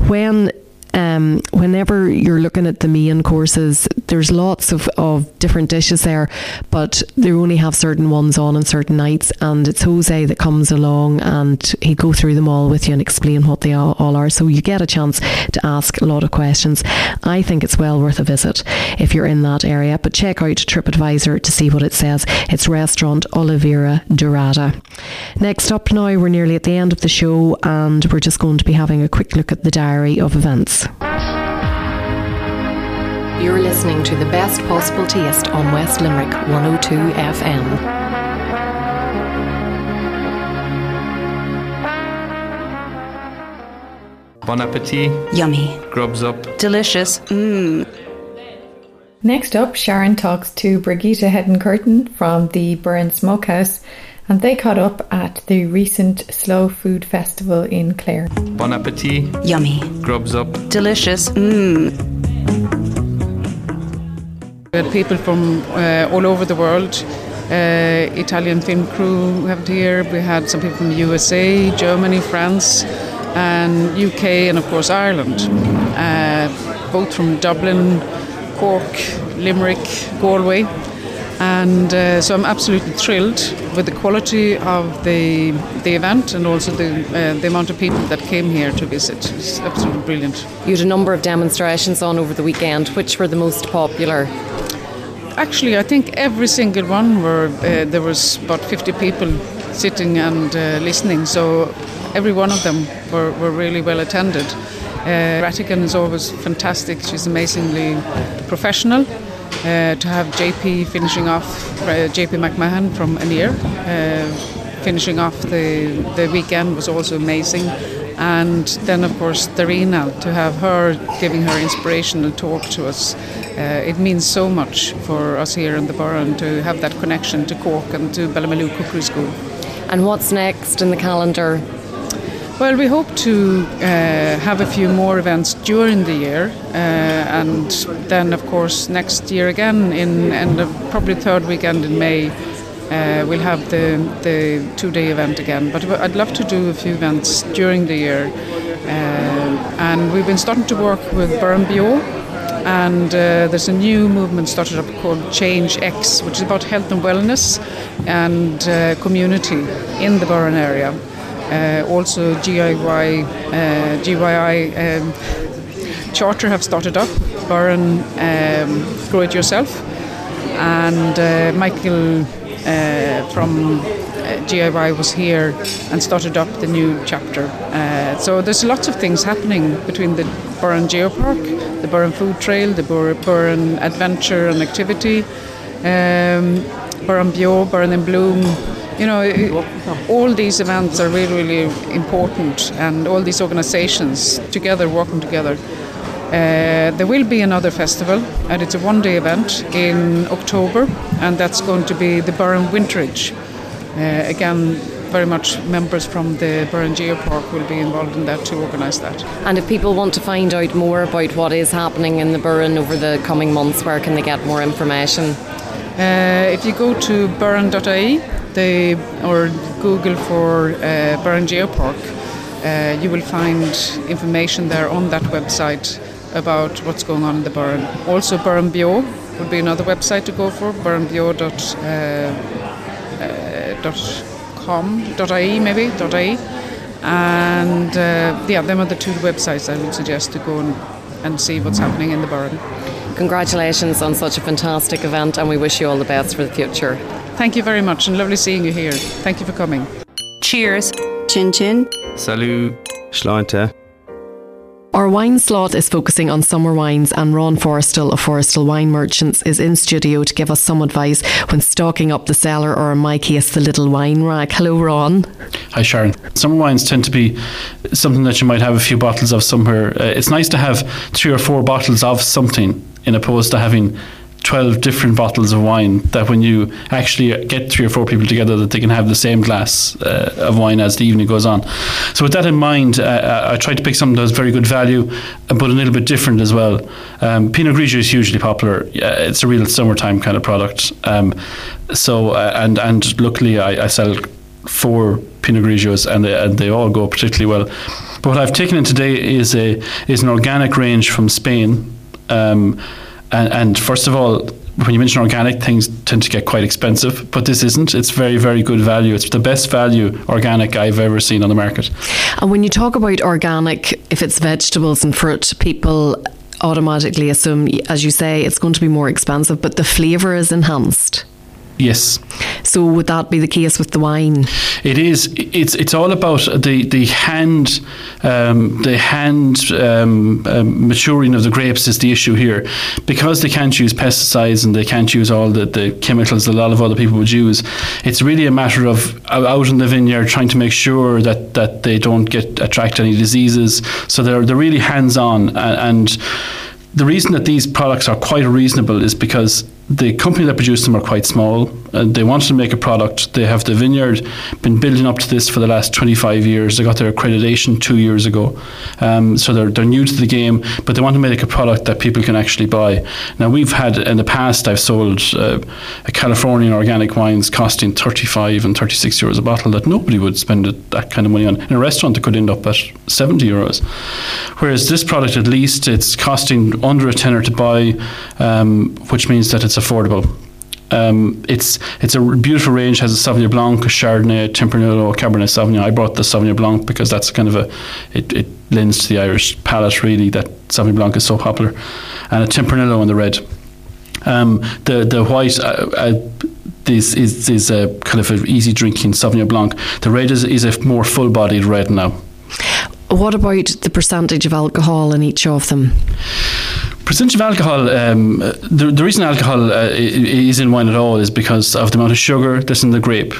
When um, whenever you're looking at the main courses, there's lots of, of different dishes there, but they only have certain ones on on certain nights. And it's Jose that comes along and he go through them all with you and explain what they all, all are. So you get a chance to ask a lot of questions. I think it's well worth a visit if you're in that area. But check out TripAdvisor to see what it says. It's restaurant Oliveira Dorada. Next up now, we're nearly at the end of the show and we're just going to be having a quick look at the diary of events. You're listening to the best possible taste on West Limerick 102 FM. Bon appetit. Yummy. Grubs up. Delicious. Mmm. Next up, Sharon talks to Brigitte Hedin Curtin from the Burren Smokehouse, and they caught up at the recent Slow Food Festival in Clare. Bon appetit. Yummy. Grubs up. Delicious. Mmm. We had people from uh, all over the world. Uh, Italian film crew we have here. We had some people from the USA, Germany, France, and UK, and of course Ireland. Uh, both from Dublin, Cork, Limerick, Galway. And uh, so I'm absolutely thrilled with the quality of the the event and also the uh, the amount of people that came here to visit. It's absolutely brilliant. You had a number of demonstrations on over the weekend. Which were the most popular? Actually, I think every single one were uh, there was about 50 people sitting and uh, listening. So every one of them were, were really well attended. Uh, Rattigan is always fantastic. She's amazingly professional. Uh, to have JP finishing off, uh, JP McMahon from Aniar, uh, finishing off the, the weekend was also amazing. And then, of course, Darina, to have her giving her inspirational talk to us. Uh, it means so much for us here in the borough to have that connection to Cork and to Ballymaloe Cookery School. And what's next in the calendar? Well, we hope to uh, have a few more events during the year, uh, and then, of course, next year again, in and probably third weekend in May, uh, we'll have the the two-day event again. But I'd love to do a few events during the year, uh, and we've been starting to work with Burren Bio, and uh, there's a new movement started up called Change X, which is about health and wellness and uh, community in the Burren area. Uh, also, GIY, uh, GYI um, Charter have started up, Burren um, Grow It Yourself, and uh, Michael uh, from uh, GIY was here and started up the new chapter. Uh, so there's lots of things happening between the Burren Geopark, the Burren Food Trail, the Bur- Burren Adventure and Activity, um, Burren Bio, Burren in Bloom. You know, all these events are really, really important, and all these organisations together, working together. Uh, there will be another festival, and it's a one-day event in October, and that's going to be the Burren Winterage. Uh, again, very much members from the Burren Geopark will be involved in that to organise that. And if people want to find out more about what is happening in the Burren over the coming months, where can they get more information? Uh, if you go to burren.ie they, or Google for uh, Burren Geopark, uh, you will find information there on that website about what's going on in the Burren. Also, Burren Bio would be another website to go for, burrenbio.com.ie maybe, .ie. And uh, yeah, them are the two websites I would suggest to go and, and see what's happening in the Burren. Congratulations on such a fantastic event, and we wish you all the best for the future. Thank you very much, and lovely seeing you here. Thank you for coming. Cheers. Chin chin. Salut. Sláinte. Our wine slot is focusing on summer wines, and Ron Forrestal of Forrestal Wine Merchants is in studio to give us some advice when stocking up the cellar, or in my case, the little wine rack. Hello, Ron. Hi, Sharon. Summer wines tend to be something that you might have a few bottles of somewhere. Uh, it's nice to have three or four bottles of something, in opposed to having 12 different bottles of wine that when you actually get three or four people together that they can have the same glass uh, of wine as the evening goes on. So with that in mind uh, I tried to pick something that was very good value but a little bit different as well. Um, Pinot Grigio is hugely popular. It's a real summertime kind of product. Um, so uh, and and luckily I, I sell four Pinot Grigios and they, and they all go particularly well. But what I've taken in today is a is an organic range from Spain. Um, and, and first of all, when you mention organic, things tend to get quite expensive, but this isn't. It's very, very good value. It's the best value organic I've ever seen on the market. And when you talk about organic, if it's vegetables and fruit, people automatically assume, as you say, it's going to be more expensive, but the flavour is enhanced. Yes. So would that be the case with the wine? It is. It's it's all about the the hand um, the hand um, um, maturing of the grapes is the issue here, because they can't use pesticides and they can't use all the, the chemicals a lot of other people would use. It's really a matter of out in the vineyard trying to make sure that that they don't get attract any diseases. So they're they're really hands on and, and the reason that these products are quite reasonable is because the company that produced them are quite small. Uh, they wanted to make a product. They have the vineyard been building up to this for the last 25 years. They got their accreditation two years ago. Um, so they're, they're new to the game, but they want to make a product that people can actually buy. Now, we've had in the past, I've sold uh, Californian organic wines costing 35 and 36 euros a bottle that nobody would spend that kind of money on. In a restaurant, it could end up at 70 euros. Whereas this product, at least, it's costing under a tenner to buy, um, which means that it's affordable. Um, it's it's a beautiful range. Has a Sauvignon Blanc, a Chardonnay, Tempranillo, Cabernet Sauvignon. I brought the Sauvignon Blanc because that's kind of a it, it lends to the Irish palate really that Sauvignon Blanc is so popular, and a Tempranillo in the red. Um, the the white. Uh, uh, this is, is a kind of an easy drinking Sauvignon Blanc. The red is, is a more full bodied red now. What about the percentage of alcohol in each of them? Percentage of alcohol, um, the, the reason alcohol uh, is in wine at all is because of the amount of sugar that's in the grape.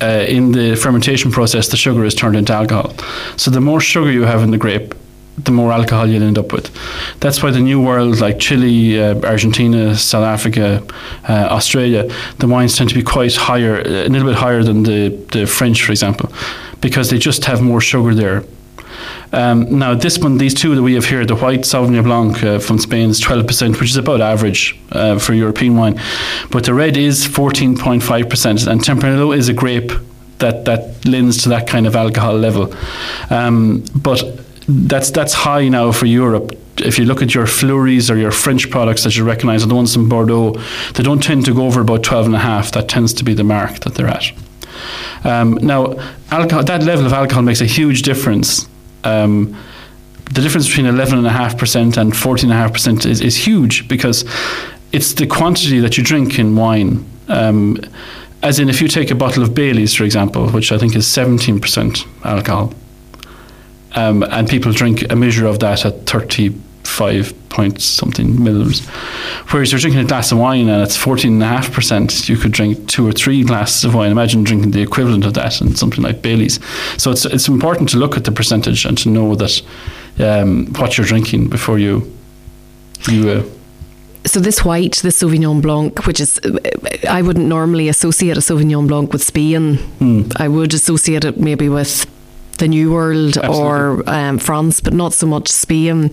Uh, in the fermentation process, the sugar is turned into alcohol. So the more sugar you have in the grape, the more alcohol you'll end up with. That's why the new world, like Chile, uh, Argentina, South Africa, uh, Australia, the wines tend to be quite higher, a little bit higher than the, the French, for example, because they just have more sugar there. Um, now, this one, these two that we have here, the white Sauvignon Blanc uh, from Spain is 12%, which is about average uh, for European wine. But the red is 14.5%, and Tempranillo is a grape that, that lends to that kind of alcohol level. Um, but that's that's high now for Europe. If you look at your Fleuries or your French products that you recognise, the ones in Bordeaux, they don't tend to go over about 12 and a half. That tends to be the mark that they're at. Um, now, alcohol, that level of alcohol makes a huge difference um, the difference between 11.5% and 14.5% is, is huge because it's the quantity that you drink in wine. Um, as in, if you take a bottle of Bailey's, for example, which I think is 17% alcohol, um, and people drink a measure of that at 35 point something milliliters. Whereas you're drinking a glass of wine and it's 14.5%, you could drink two or three glasses of wine. Imagine drinking the equivalent of that in something like Bailey's. So it's, it's important to look at the percentage and to know that um, what you're drinking before you. you uh, So this white, this Sauvignon Blanc, which is, I wouldn't normally associate a Sauvignon Blanc with Spain. Hmm. I would associate it maybe with the New World or um, France, but not so much Spain.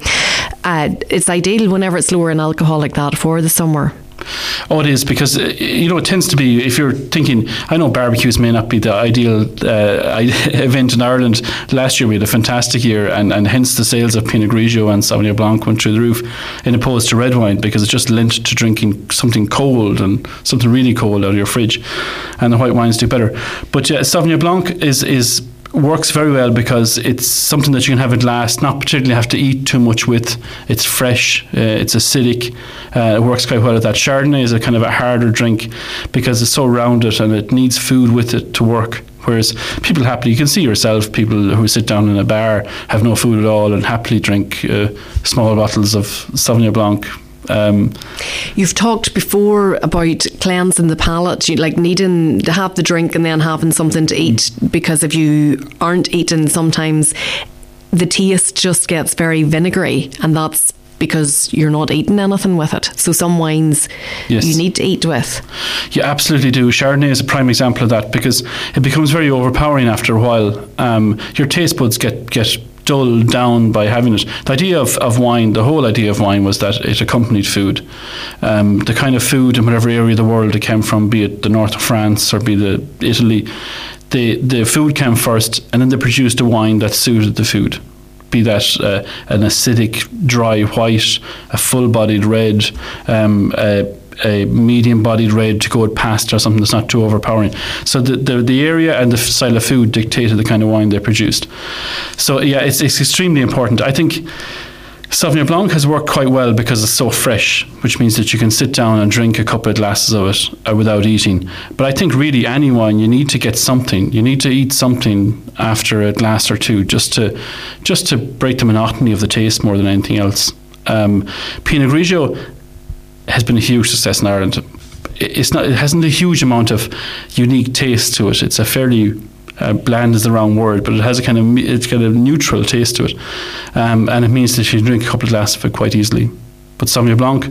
Uh, it's ideal whenever it's lower in alcohol like that for the summer. Oh, it is because uh, you know it tends to be. If you're thinking, I know barbecues may not be the ideal uh, event in Ireland. Last year we had a fantastic year, and, and hence the sales of Pinot Grigio and Sauvignon Blanc went through the roof, in opposed to red wine because it's just lent to drinking something cold and something really cold out of your fridge, and the white wines do better. But yeah, Sauvignon Blanc is is works very well because it's something that you can have a last, not particularly have to eat too much with. It's fresh, uh, it's acidic, uh, it works quite well at that. Chardonnay is a kind of a harder drink because it's so rounded and it needs food with it to work. Whereas people happily, you can see yourself, people who sit down in a bar have no food at all and happily drink uh, small bottles of Sauvignon Blanc um, You've talked before about cleansing the palate, you, like needing to have the drink and then having something to eat. Because if you aren't eating, sometimes the taste just gets very vinegary, and that's because you're not eating anything with it. So some wines yes. you need to eat with. You absolutely do. Chardonnay is a prime example of that because it becomes very overpowering after a while. Um, your taste buds get get dulled down by having it. The idea of, of wine, the whole idea of wine was that it accompanied food. Um, the kind of food in whatever area of the world it came from, be it the north of France or be the Italy, the, the food came first and then they produced a wine that suited the food. Be that uh, an acidic, dry white, a full bodied red, um, a medium bodied red to go with pasta or something that's not too overpowering. So the, the, the area and the style of food dictated the kind of wine they produced. So yeah, it's, it's extremely important. I think Sauvignon Blanc has worked quite well because it's so fresh, which means that you can sit down and drink a couple of glasses of it uh, without eating. But I think really any wine, you need to get something. You need to eat something after a glass or two, just to just to break the monotony of the taste more than anything else. Um, Pinot Grigio has been a huge success in Ireland. It's not. It hasn't a huge amount of unique taste to it. It's a fairly uh, bland is the wrong word, but it has a kind of it's got a neutral taste to it, um, and it means that you can drink a couple of glasses of it quite easily. But Sauvignon Blanc,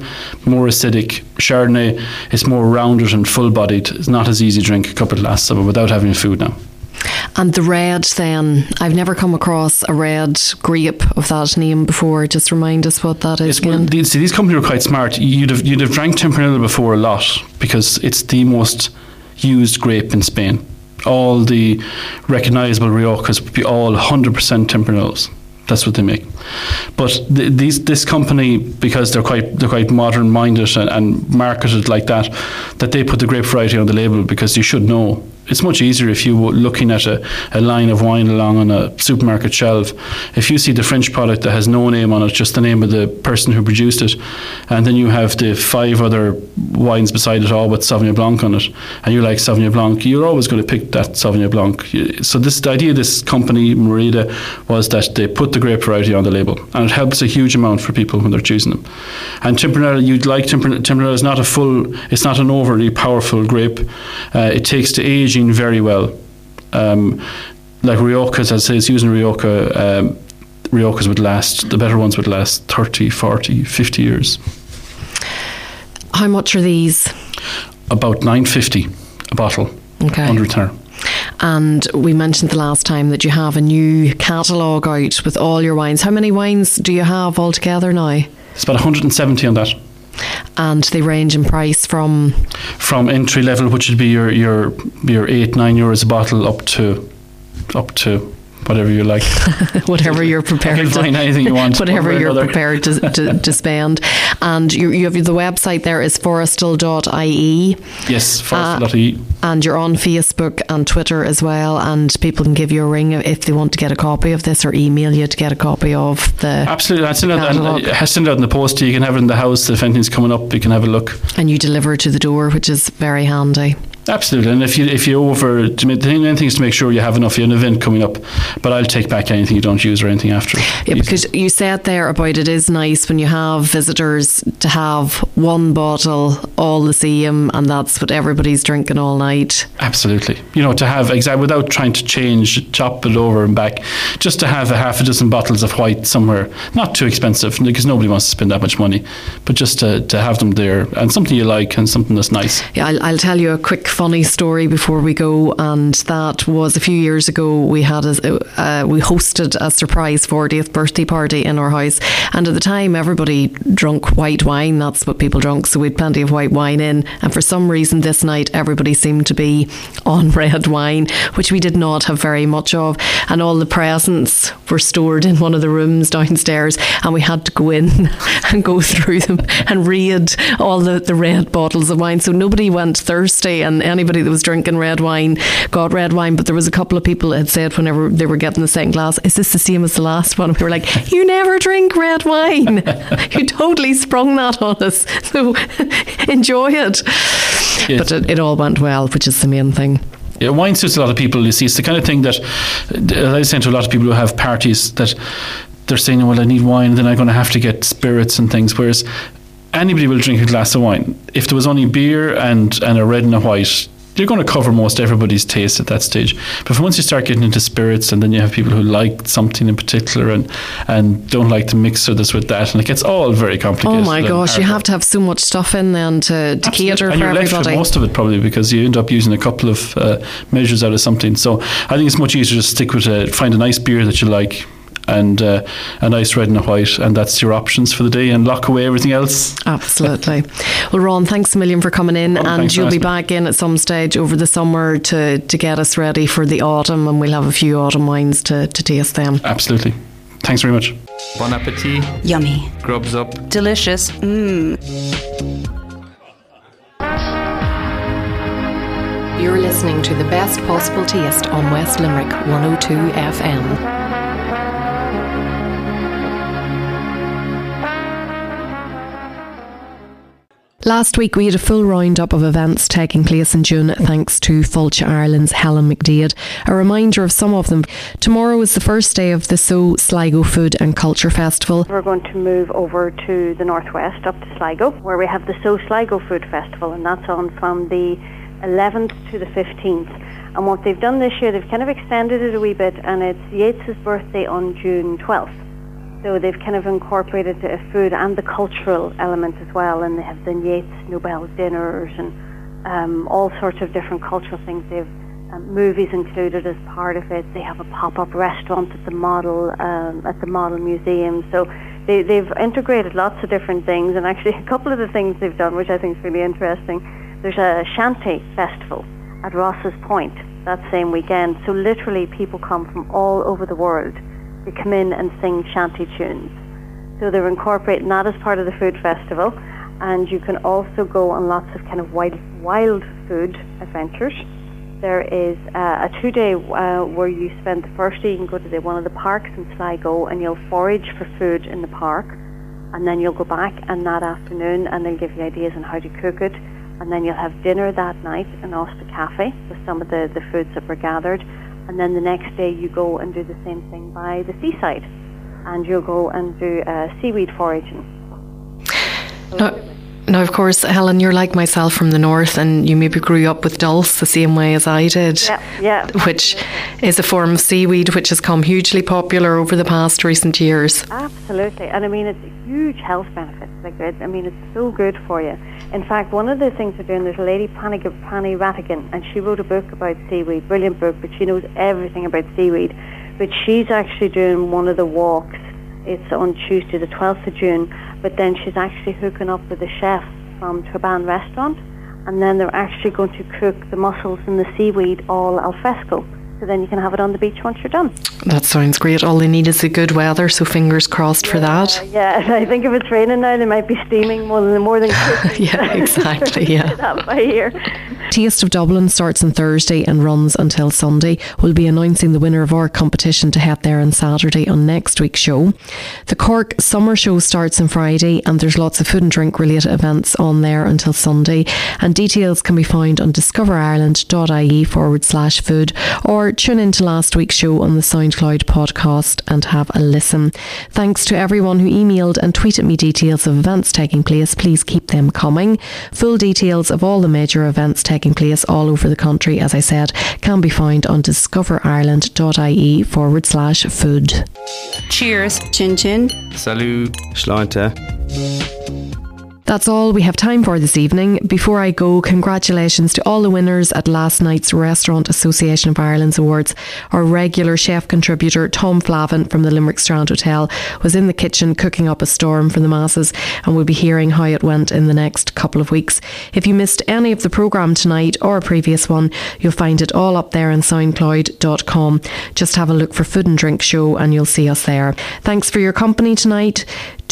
more acidic. Chardonnay, it's more rounded and full bodied. It's not as easy to drink a couple of glasses of it without having food now. And the red, then, I've never come across a red grape of that name before. Just remind us what that is. Well, these, see, these companies are quite smart. You'd have, you'd have drank Tempranillo before a lot because it's the most used grape in Spain. All the recognisable Riojas would be all 100% Tempranillos. That's what they make. But th- these this company because they're quite they're quite modern minded and, and marketed like that, that they put the grape variety on the label because you should know it's much easier if you were looking at a, a line of wine along on a supermarket shelf. If you see the French product that has no name on it, just the name of the person who produced it, and then you have the five other wines beside it all with Sauvignon Blanc on it, and you like Sauvignon Blanc, you're always going to pick that Sauvignon Blanc. So this the idea of this company, Merida, was that they put the grape variety on the label, and it helps a huge amount for people when they're choosing them. And Tempranillo, you'd like Tempranillo. Tempranillo is not a full, it's not an overly powerful grape. Uh, it takes to age very well. Um, like Riojas, as I say, using Rioja, um, Riojas would last, the better ones would last 30, 40, 50 years. How much are these? About 950 a bottle. Okay. Under return. And we mentioned the last time that you have a new catalogue out with all your wines. How many wines do you have altogether now? It's about 170 on that and they range in price from from entry level, which would be your your your eight nine euros a bottle, up to up to whatever you like. whatever you're prepared to find anything you want. whatever you're another. prepared to, to, to, spend. And you, you have the website there is forestal.ie. Yes, forestal.ie. Uh, and you're on Facebook and Twitter as well. And people can give you a ring if they want to get a copy of this or email you to get a copy of the. Absolutely. I send out, I send out in the post. You can have it in the house. If anything's coming up, you can have a look. And you deliver it to the door, which is very handy. Absolutely, and if you if you over to make, the main thing is to make sure you have enough. You have an event coming up, but I'll take back anything you don't use or anything after. Yeah, because you said there about it is nice when you have visitors to have one bottle all the same, and that's what everybody's drinking all night. Absolutely, you know, to have exact without trying to change, chop it over and back, just to have a half a dozen bottles of white somewhere, not too expensive because nobody wants to spend that much money, but just to, to have them there and something you like and something that's nice. Yeah, I'll, I'll tell you a quick funny story before we go, and that was a few years ago. We had a, uh, we hosted a surprise 40th birthday party in our house, and at the time everybody drunk white wine. That's what people drunk, so we had plenty of white wine in. And for some reason, this night everybody seemed to be on red wine, which we did not have very much of, and all the presents were stored in one of the rooms downstairs, and we had to go in and go through them and read all the, the red bottles of wine. So nobody went thirsty, and anybody that was drinking red wine got red wine. But there was a couple of people that had said whenever they were getting the second glass, "Is this the same as the last one?" We were like, "You never drink red wine. you totally sprung that on us. So enjoy it." Yes. But it, it all went well, which is the main thing. Yeah, wine suits a lot of people. You see, it's the kind of thing that I was saying to a lot of people who have parties that they're saying, "Well, I need wine, then I'm going to have to get spirits and things." Whereas anybody will drink a glass of wine. If there was only beer and and a red and a white, you're going to cover most everybody's taste at that stage. But once you start getting into spirits, and then you have people who like something in particular and and don't like to mix this with that, and it gets all very complicated. Oh my gosh, you have to have so much stuff in then to, to cater and for you're left everybody. with most of it probably because you end up using a couple of uh, measures out of something. So I think it's much easier to stick with a, find a nice beer that you like. And uh, a nice red and a white, and that's your options for the day, and lock away everything else. Absolutely. well, Ron, thanks a million for coming in, and Oh, thanks for you'll be asking. back in at some stage over the summer to, to get us ready for the autumn, and we'll have a few autumn wines to, to taste them. Absolutely. Thanks very much. Bon appetit. Yummy. Grubs up. Delicious. Mmm. You're listening to the best possible taste on West Limerick 102 FM. Last week we had a full roundup of events taking place in June thanks to Fáilte Ireland's Helen McDade. A reminder of some of them. Tomorrow is the first day of the So Sligo Food and Culture Festival. We're going to move over to the northwest, up to Sligo, where we have the So Sligo Food Festival, and that's on from the 11th to the 15th. And what they've done this year, they've kind of extended it a wee bit, and it's Yeats's birthday on June 12th. So they've kind of incorporated the food and the cultural element as well, and they have the Yeats Nobel dinners and um, all sorts of different cultural things. They've um, movies included as part of it. They have a pop-up restaurant at the model um, at the model museum. So they, they've integrated lots of different things, and actually a couple of the things they've done, which I think is really interesting. There's a shanty festival at Rosses Point that same weekend. So literally, people come from all over the world to come in and sing shanty tunes. So they're incorporating that as part of the food festival, and you can also go on lots of kind of wild, wild food adventures. There is uh, a two-day uh, where you spend the first day. You can go to the, one of the parks in Sligo, and you'll forage for food in the park, and then you'll go back and that afternoon, and they'll give you ideas on how to cook it, and then you'll have dinner that night in Ulster Cafe with some of the, the foods that were gathered, and then the next day you go and do the same thing by the seaside, and you'll go and do uh, seaweed foraging. Now, of course, Helen, you're like myself from the north, and you maybe grew up with dulse the same way as I did. Yeah, yeah. Which is a form of seaweed which has come hugely popular over the past recent years. Absolutely, and I mean it's a huge health benefits. Like it, I mean it's so good for you. In fact, one of the things we're doing, there's a lady, Prannie, Prannie Rattigan, and she wrote a book about seaweed, brilliant book, but she knows everything about seaweed. But she's actually doing one of the walks. It's on Tuesday, the 12th of June, but then she's actually hooking up with a chef from Turban Restaurant, and then they're actually going to cook the mussels and the seaweed all al fresco. So then you can have it on the beach once you're done. That sounds great. All they need is the good weather, so fingers crossed for that. Yeah, I think if it's raining now, they might be steaming more than more than yeah, exactly. Yeah. that by here. Taste of Dublin starts on Thursday and runs until Sunday. We'll be announcing the winner of our competition to head there on Saturday on next week's show. The Cork Summer Show starts on Friday, and there's lots of food and drink related events on there until Sunday. And details can be found on discoverireland.ie forward slash food or tune into last week's show on the SoundCloud podcast and have a listen. Thanks to everyone who emailed and tweeted me details of events taking place. Please keep them coming. Full details of all the major events taking place all over the country, as I said, can be found on discoverireland.ie forward slash food. Cheers. Chin chin. Salut. Sláinte. That's all we have time for this evening. Before I go, congratulations to all the winners at last night's Restaurant Association of Ireland's Awards. Our regular chef contributor, Tom Flavin from the Limerick Strand Hotel, was in the kitchen cooking up a storm for the masses, and we'll be hearing how it went in the next couple of weeks. If you missed any of the programme tonight or a previous one, you'll find it all up there on soundcloud.com. Just have a look for Food and Drink Show and you'll see us there. Thanks for your company tonight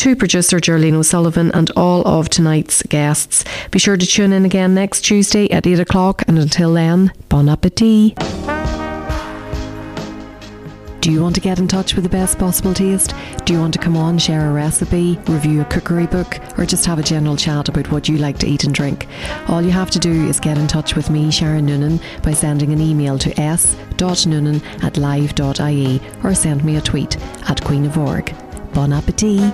to producer Gerlene O'Sullivan and all of tonight's guests. Be sure to tune in again next Tuesday at 8 o'clock, and until then, bon appetit. Do you want to get in touch with the best possible taste? Do you want to come on, share a recipe, review a cookery book, or just have a general chat about what you like to eat and drink? All you have to do is get in touch with me, Sharon Noonan, by sending an email to s.noonan at live.ie or send me a tweet at Queen of Org. Bon appetit!